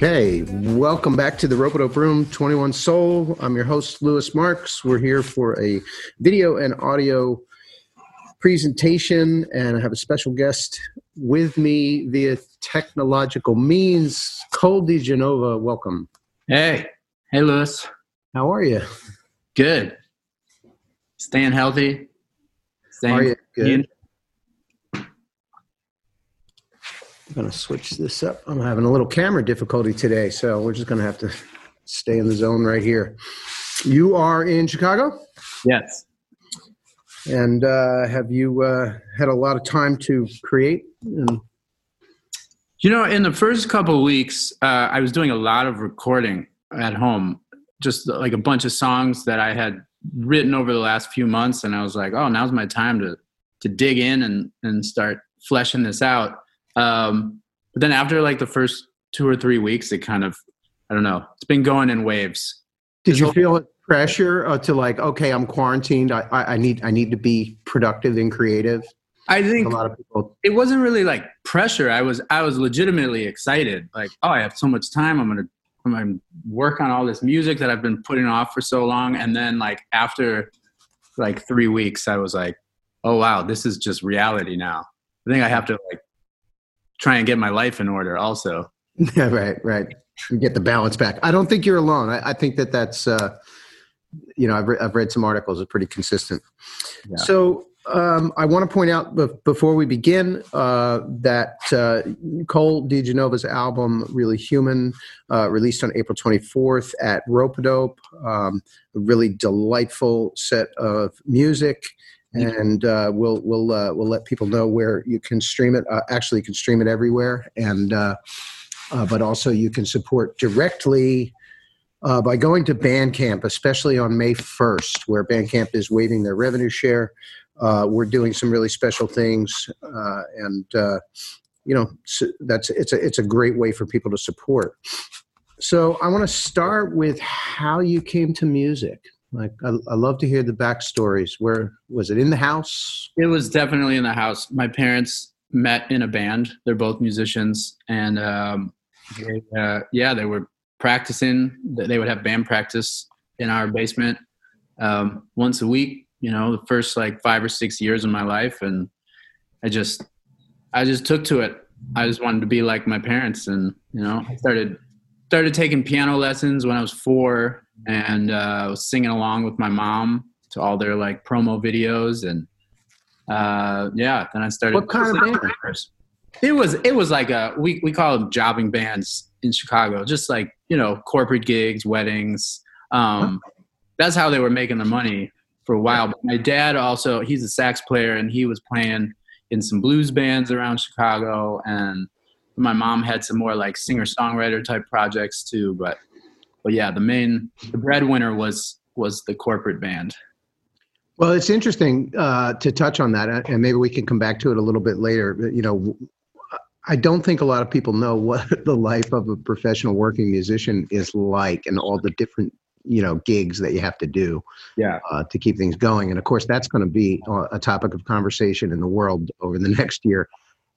welcome back to the Rope Room 21 Soul. I'm your host, Louis Marks. We're here for a video and audio presentation, and I have a special guest with me via technological means. Cole DeGenova, welcome. Hey, hey, Lewis. How are you? Good. Staying healthy. Staying are you good? I'm going to switch this up. I'm having a little camera difficulty today, so we're just going to have to stay in the zone right here. You are in Chicago? Yes. And uh, have you uh, had a lot of time to create? And- you know, in the first couple weeks, uh, I was doing a lot of recording at home, just like a bunch of songs that I had written over the last few months, and I was like, "Oh, now's my time to to dig in and and start fleshing this out." Um, but then after like the first two or three weeks, it kind of, I don't know, it's been going in waves. Did you feel pressure uh, to like, okay, I'm quarantined. I, I, I need, I need to be productive and creative. I think a lot of people. It wasn't really like pressure. I was, I was legitimately excited. Like, oh, I have so much time. I'm gonna, I'm gonna work on all this music that I've been putting off for so long. And then like after like three weeks, I was like, oh wow, this is just reality now. I think I have to like try and get my life in order also. Yeah, right, right. Get the balance back. I don't think you're alone. I, I think that that's, uh, you know, I've, re- I've read some articles. It's pretty consistent. Yeah. So um, I want to point out b- before we begin uh, that uh, Cole DeGenova's album, Really Human, uh, released on April 24th at Ropeadope. Um, a really delightful set of music and uh, we'll we'll uh, we'll let people know where you can stream it. Uh, actually, you can stream it everywhere, and uh, uh, but also you can support directly uh, by going to Bandcamp, especially on May first, where Bandcamp is waiving their revenue share. we're doing some really special things, and you know that's it's a it's a great way for people to support. So I want to start with how you came to music. Like, I, I love to hear the backstories. Where was it in the house? It was definitely in the house. My parents met in a band. They're both musicians, and um, they, uh, yeah, they were practicing. They would have band practice in our basement um, once a week. You know, the first like five or six years of my life, and I just, I just took to it. I just wanted to be like my parents, and you know, I started started taking piano lessons when I was four, and uh, was singing along with my mom to all their like promo videos and uh, yeah then i started what kind of band? it was it was like a we, we call them jobbing bands in chicago just like you know corporate gigs weddings um, that's how they were making their money for a while. But my dad also he's a sax player and he was playing in some blues bands around chicago and my mom had some more like singer songwriter type projects too but but yeah, the main the breadwinner was was the corporate band. Well, it's interesting uh, to touch on that, and maybe we can come back to it a little bit later. You know, I don't think a lot of people know what the life of a professional working musician is like, and all the different you know gigs that you have to do yeah uh, to keep things going and of course that's going to be a topic of conversation in the world over the next year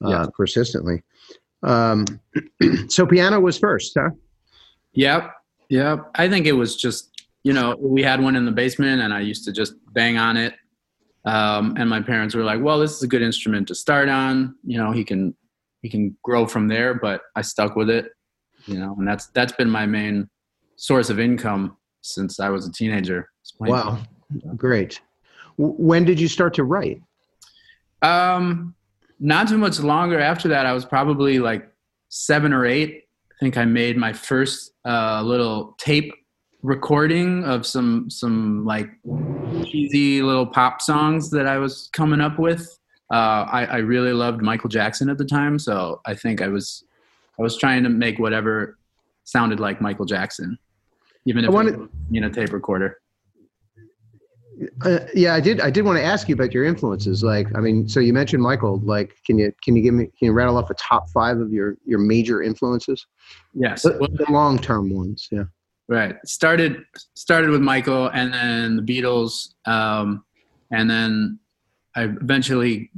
uh, yeah. persistently um, so piano was first huh yep yeah, I think it was just you know we had one in the basement, and I used to just bang on it. Um, and my parents were like, "Well, this is a good instrument to start on. You know, he can he can grow from there." But I stuck with it, you know, and that's that's been my main source of income since I was a teenager. Wow, great. When did you start to write? Um, not too much longer after that. I was probably like seven or eight think I made my first uh, little tape recording of some some like cheesy little pop songs that I was coming up with. Uh, I, I really loved Michael Jackson at the time, so I think I was I was trying to make whatever sounded like Michael Jackson, even if I wanted, it was in a tape recorder. Uh, yeah, I did. I did want to ask you about your influences. Like, I mean, so you mentioned Michael. Like, can you can you give me can you rattle off a top five of your your major influences? Yes, the, the long term ones. Yeah. Right. Started started with Michael, and then the Beatles, um, and then I eventually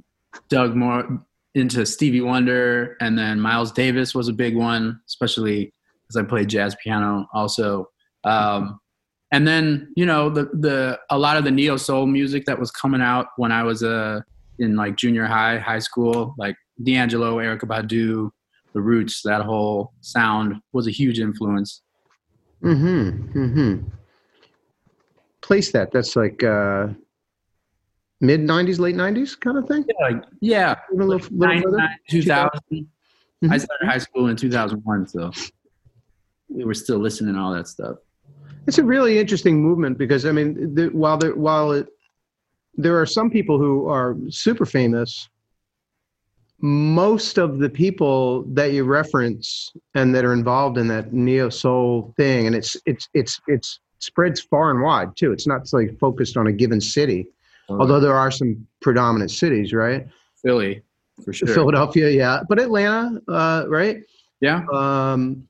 dug more into Stevie Wonder, and then Miles Davis was a big one, especially because I played jazz piano also. Um, and then you know the the a lot of the neo soul music that was coming out when I was uh, in like junior high, high school, like D'Angelo, Erykah Badu, The Roots, that whole sound was a huge influence. Mm-hmm. Mm-hmm. Place that. That's like uh, mid '90s, late '90s kind of thing. Yeah, like, yeah. A little, little further? 2000. Mhm. I started high school in 2001, so we were still listening to all that stuff. It's a really interesting movement because I mean, the, while there, while it, there are some people who are super famous, most of the people that you reference and that are involved in that neo soul thing, and it's it's it's it's spreads far and wide too. It's not like focused on a given city, although there are some predominant cities, right? Philly, for sure. Philadelphia, yeah, but Atlanta, uh, right? Yeah, Um,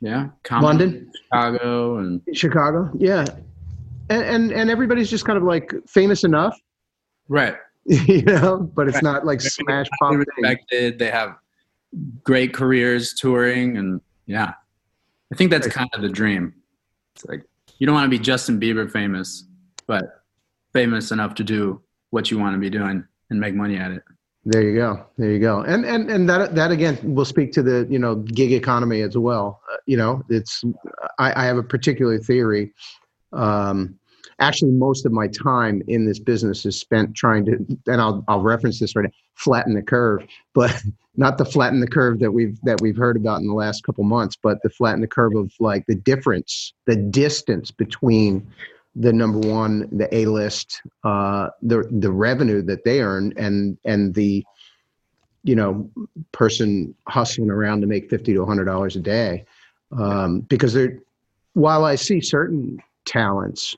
yeah. Compton, London, Chicago, and Chicago, yeah, and, and and everybody's just kind of like famous enough, right. you know, but it's not like smash pop. Respected. They have great careers touring, and yeah, I think that's kind of the dream. It's like you don't want to be Justin Bieber famous, but famous enough to do what you want to be doing and make money at it. There you go. There you go. And and and that that again will speak to the you know gig economy as well. Uh, you know, it's I, I have a particular theory. Um, actually, most of my time in this business is spent trying to, and I'll I'll reference this right now, flatten the curve, but not the flatten the curve that we've that we've heard about in the last couple months, but the flatten the curve of like the difference, the distance between the number one, the A list, uh, the the revenue that they earn, and and the you know person hustling around to make fifty to hundred dollars a day, um, because they're while I see certain talents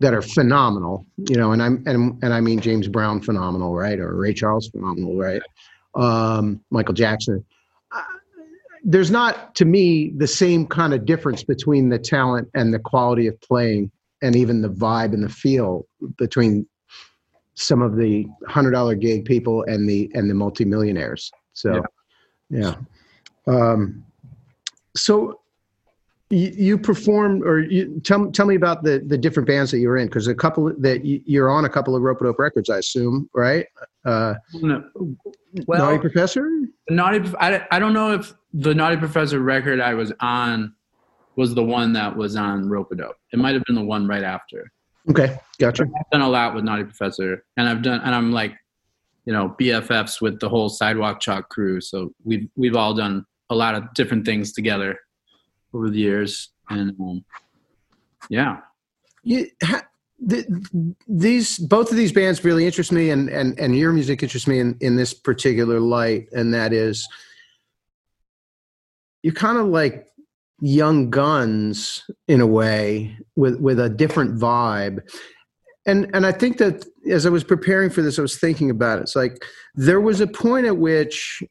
that are phenomenal, you know, and I'm and and I mean James Brown phenomenal, right, or Ray Charles phenomenal, right, um, Michael Jackson. Uh, There's not, to me, the same kind of difference between the talent and the quality of playing and even the vibe and the feel between some of the hundred dollar gig people and the and the multimillionaires. So, yeah. Um, so you, you performed, or you tell tell me about the the different bands that you were in, because a couple that you, you're on a couple of Rope Dope records, I assume, right? Uh, No, Naughty Professor. Naughty. I, I don't know if the Naughty Professor record I was on was the one that was on Ropeadope. It might have been the one right after. Okay, gotcha. I've done a lot with Naughty Professor, and I've done, and I'm like, you know, BFFs with the whole Sidewalk Chalk crew. So we've we've all done a lot of different things together over the years, and um, yeah, You, ha, th these both of these bands really interest me, and and and your music interests me in in this particular light, and that is you're kind of like young guns in a way with with a different vibe. And and i think that as i was preparing for this i was thinking about it. It's like there was a point at which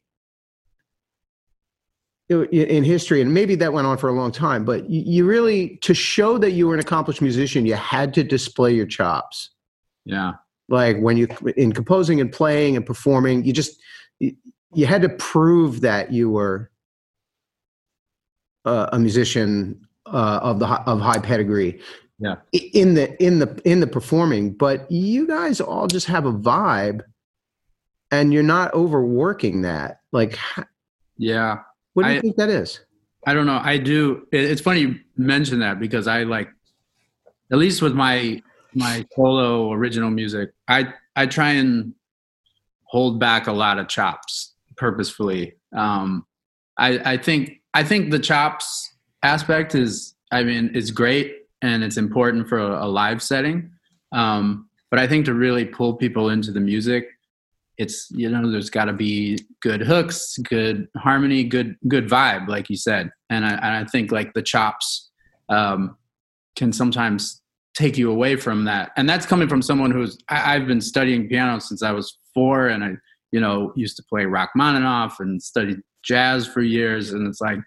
in history and maybe that went on for a long time but you, you really to show that you were an accomplished musician you had to display your chops yeah, like when you in composing and playing and performing you just you, you had to prove that you were uh, a musician uh, of the of high pedigree Yeah. in the in the in the performing but you guys all just have a vibe and you're not overworking that like yeah. What do you I- think that is I don't know. I do. it- It's funny you mention that because I like, at least with my my solo original music, I I try and hold back a lot of chops purposefully. Um, I I think I think the chops aspect is I mean is great and it's important for a, a live setting. Um, but I think to really pull people into the music, it's you know there's got to be good hooks good harmony good good vibe like you said. And i, and I think like the chops um, can sometimes take you away from that. And that's coming from someone who's I, i've been studying piano since i was four and i you know used to play rachmaninoff and studied jazz for years. And it's like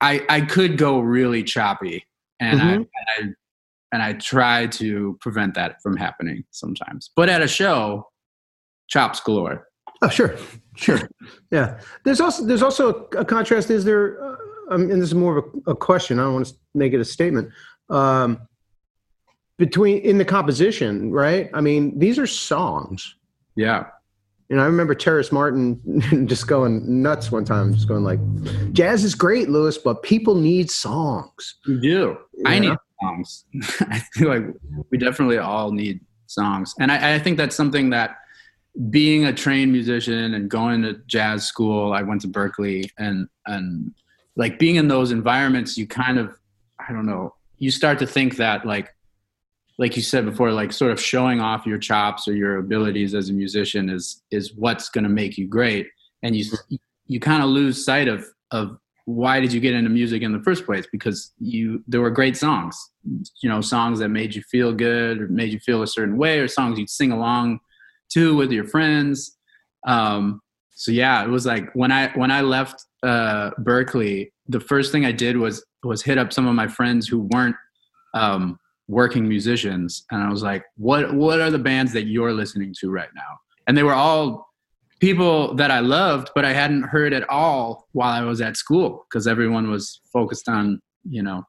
i i could go really choppy and I, and I and i try to prevent that from happening sometimes. But at a show chops galore. oh sure sure yeah there's also there's also a contrast is there uh, um, and this is more of a, a, question. I don't want to make it a statement. Um, between in the composition, right? I mean, these are songs. Yeah. And I remember Terrace Martin just going nuts one time, just going like, "Jazz is great, Louis, but people need songs." You do. You I know? need songs. I feel like we definitely all need songs, and I, I think that's something that being a trained musician and going to jazz school, I went to Berklee and and like being in those environments, you kind of, I don't know, you start to think that like like you said before like sort of showing off your chops or your abilities as a musician is is what's going to make you great. And you you kind of lose sight of of why did you get into music in the first place? Because you there were great songs you know songs that made you feel good or made you feel a certain way or songs you'd sing along to with your friends. Um so yeah it was like when i when i left uh berklee the first thing i did was was hit up some of my friends who weren't um working musicians. And i was like what what are the bands that you're listening to right now? And they were all people that i loved but i hadn't heard at all while i was at school because everyone was focused on you know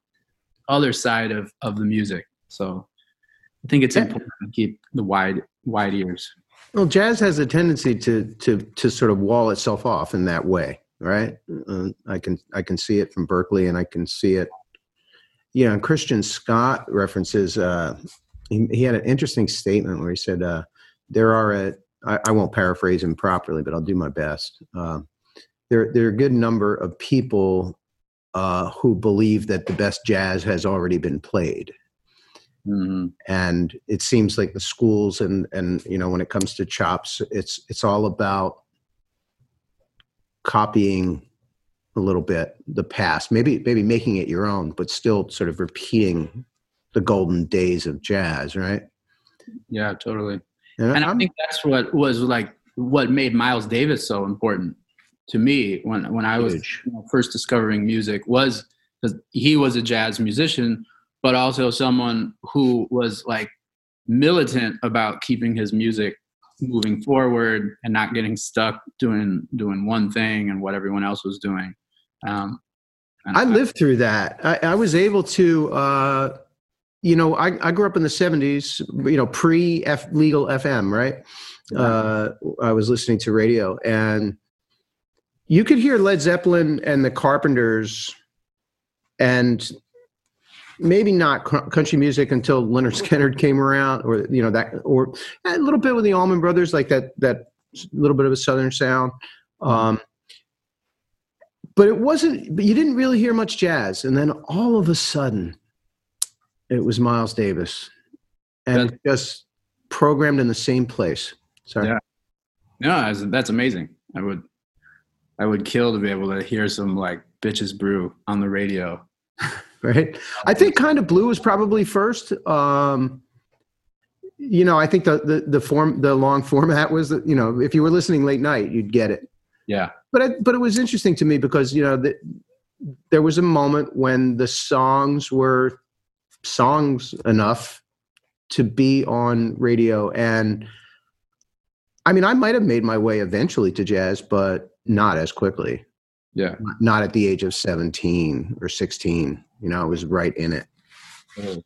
other side of of the music. So i think it's important to keep the wide wide ears well jazz has a tendency to to to sort of wall itself off in that way right uh, i can i can see it from Berklee, and i can see it yeah, and Christian Scott references. Uh, he, he, had an interesting statement where he said, uh, "There are a I, I won't paraphrase him properly, but I'll do my best. Uh, there, there are a good number of people uh, who believe that the best jazz has already been played." Mm-hmm. And it seems like the schools and and you know when it comes to chops, it's it's all about copying a little bit the past, maybe maybe making it your own, but still sort of repeating the golden days of jazz, right? Yeah, totally. And, and I think that's what was like what made Miles Davis so important to me when when I was you know, first discovering music was because he was a jazz musician, but also someone who was like militant about keeping his music moving forward and not getting stuck doing doing one thing and what everyone else was doing. Um, I lived through that. I, I was able to, uh, you know, I, I, grew up in the 70s, you know, pre F legal FM, right? Uh, I was listening to radio and you could hear Led Zeppelin and the Carpenters and maybe not country music until Lynyrd Skynyrd came around or, you know, that, or a little bit with the Allman Brothers, like that, that little bit of a Southern sound. Um, but it wasn't but you didn't really hear much jazz. And then all of a sudden it was miles davis and that's, just programmed in the same place. Sorry. Yeah. No that's amazing. I would i would kill to be able to hear some like bitches brew on the radio right? I think kind of blue was probably first. Um you know i think the, the the form the long format was that you know if you were listening late night you'd get it. Yeah. But I, but it was interesting to me because you know the, there was a moment when the songs were songs enough to be on radio. And i mean i might have made my way eventually to jazz but not as quickly yeah not at the age of 17 or 16 you know i was right in it mm.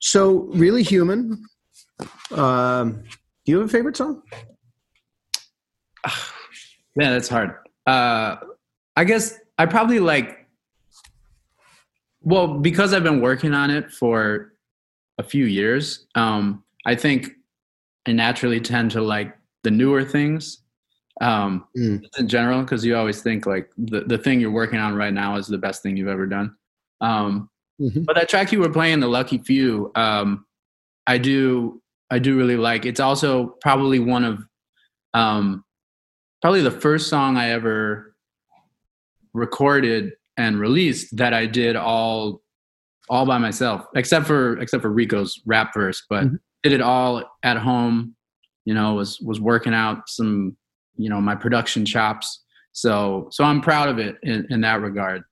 so really human um, do you have a favorite song Yeah, that's hard. Uh, I guess I probably like. Well, because I've been working on it for a few years, um, I think I naturally tend to like the newer things um, mm. in general because you always think like the, the thing you're working on right now is the best thing you've ever done. Um, mm-hmm. But that track you were playing, the Lucky Few, um, I do I do really like. It's also probably one of um, probably the first song I ever recorded and released that I did all all by myself, except for except for Rico's rap verse, but mm-hmm. did it all at home. You know, was was working out some you know my production chops. So so I'm proud of it in, in that regard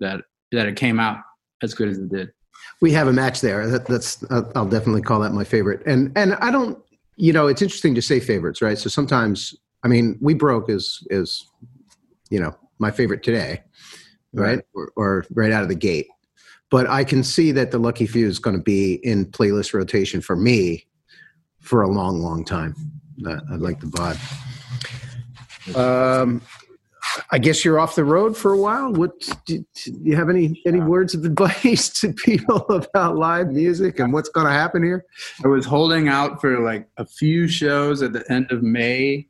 that that it came out as good as it did. We have a match there. That, that's uh, I'll definitely call that my favorite. And and I don't you know it's interesting to say favorites, right? So sometimes I mean, We Broke is is you know my favorite today. right, right. Or, or, right out of the gate. But I can see that the Lucky Few is going to be in playlist rotation for me for a long, long time. I'd like the bod. Um, I guess you're off the road for a while. What do, do you have any any words of advice to people about live music and what's going to happen here? I was holding out for like a few shows at the end of May,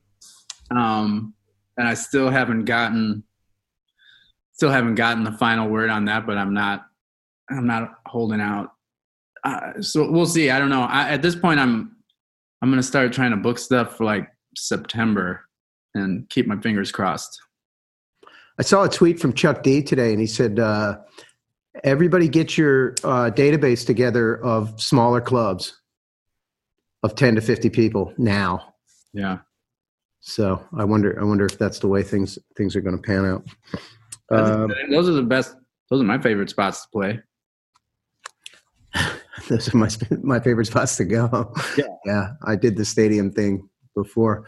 um, and I still haven't gotten still haven't gotten the final word on that. But I'm not I'm not holding out. Uh, so we'll see. I don't know. I, at this point, I'm I'm gonna start trying to book stuff for like September and keep my fingers crossed. I saw a tweet from Chuck D today, and he said, uh, "Everybody get your uh, database together of smaller clubs of ten to fifty people now." Yeah. So I wonder, I wonder if that's the way things things are going to pan out. Um, those are the best. Those are my favorite spots to play. those are my my favorite spots to go. Yeah, yeah. I did the stadium thing before.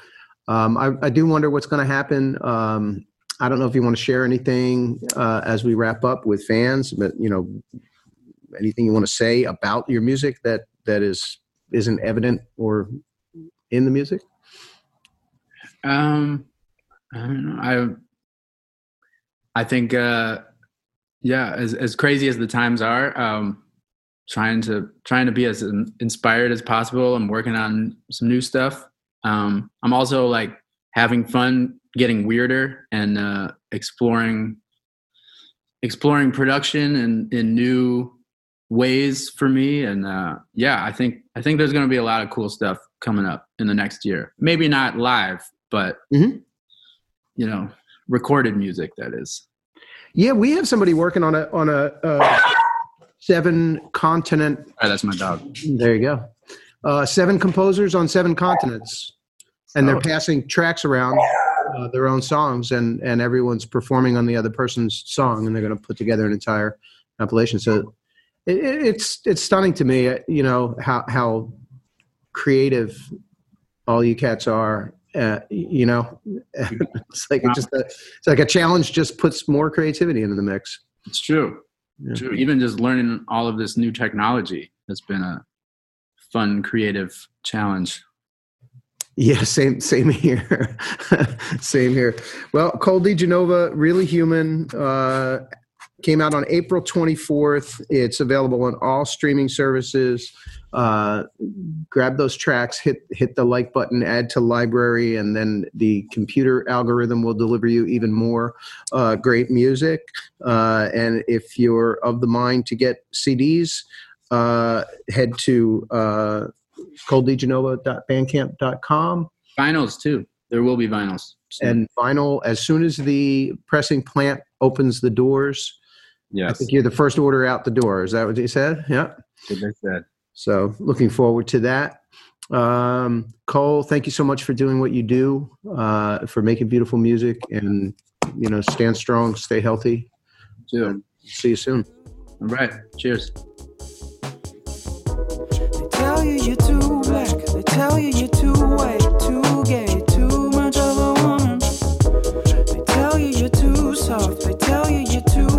Um, I, I, do wonder what's going to happen. Um, I don't know if you want to share anything uh, as we wrap up with fans, but you know, anything you want to say about your music that that is isn't evident or in the music. Um, I don't know. I I think uh, yeah, as as crazy as the times are, um, trying to trying to be as inspired as possible. I'm working on some new stuff. Um, I'm also like having fun getting weirder and uh, exploring exploring production and in new ways for me. And uh, yeah i think i think there's going to be a lot of cool stuff coming up in the next year. Maybe not live but mm-hmm. you know recorded music that is. Yeah we have somebody working on a on a uh, seven continent oh, that's my dog. There you go uh, seven composers on seven continents and they're oh. passing tracks around uh, their own songs, and and everyone's performing on the other person's song, and they're going to put together an entire compilation. So it, it's it's stunning to me, uh, you know how how creative all you cats are. Uh, you know, it's like just a, it's like a challenge. Just puts more creativity into the mix. It's true. Yeah. True. Even just learning all of this new technology has been a fun, creative challenge. Yeah, same same here. same here. Well, Cole DeGenova, really human. Uh, came out on April 24th. It's available on all streaming services. Uh, grab those tracks, hit hit the like button, add to library, and then the computer algorithm will deliver you even more uh, great music. Uh, and if you're of the mind to get CDs, uh, head to uh, coledegenova.bandcamp.com. Vinyls too. There will be vinyls. Soon. And vinyl, as soon as the pressing plant opens the doors, yes. I think you're the first order out the door. Is that what you said? Yeah. What they said. So looking forward to that. Um, Cole, thank you so much for doing what you do, uh, for making beautiful music, and you know, stand strong, stay healthy. Soon. See you soon. All right. Cheers tell you you're too